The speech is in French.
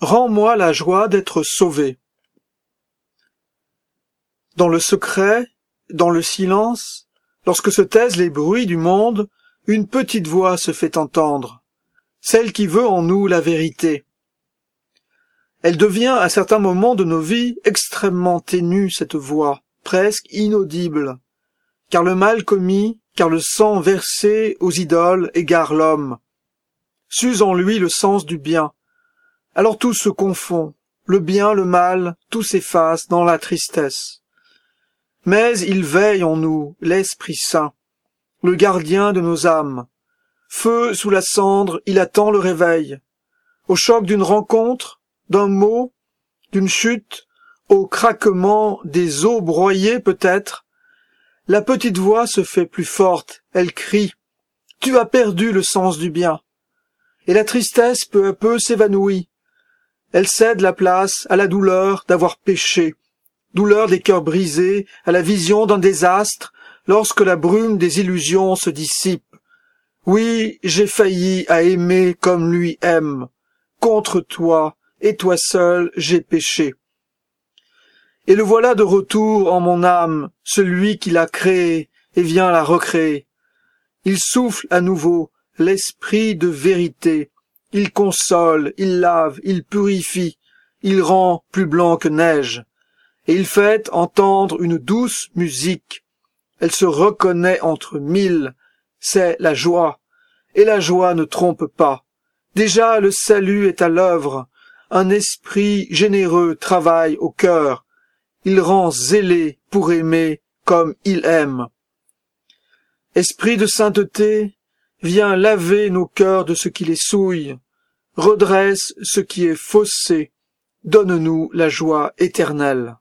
Rends-moi la joie d'être sauvé. Dans le secret, dans le silence, lorsque se taisent les bruits du monde, une petite voix se fait entendre, celle qui veut en nous la vérité. Elle devient à certains moments de nos vies extrêmement ténue, cette voix, presque inaudible, car le mal commis, car le sang versé aux idoles égare l'homme, s'use en lui le sens du bien. Alors tout se confond, le bien, le mal, tout s'efface dans la tristesse. Mais il veille en nous, l'Esprit Saint, le gardien de nos âmes. Feu sous la cendre, il attend le réveil. Au choc d'une rencontre, d'un mot, d'une chute, au craquement des eaux broyées peut-être, la petite voix se fait plus forte, elle crie. Tu as perdu le sens du bien. Et la tristesse peu à peu s'évanouit. Elle cède la place à la douleur d'avoir péché, douleur des cœurs brisés, à la vision d'un désastre, lorsque la brume des illusions se dissipe. Oui, j'ai failli à aimer comme lui aime. Contre toi, et toi seul, j'ai péché. Et le voilà de retour en mon âme, celui qui l'a créé et vient la recréer. Il souffle à nouveau l'esprit de vérité. Il console, il lave, il purifie, il rend plus blanc que neige. Et il fait entendre une douce musique. Elle se reconnaît entre mille. C'est la joie. Et la joie ne trompe pas. Déjà le salut est à l'œuvre. Un esprit généreux travaille au cœur il rend zélé pour aimer comme il aime. Esprit de sainteté, viens laver nos cœurs de ce qui les souille, redresse ce qui est faussé, donne-nous la joie éternelle.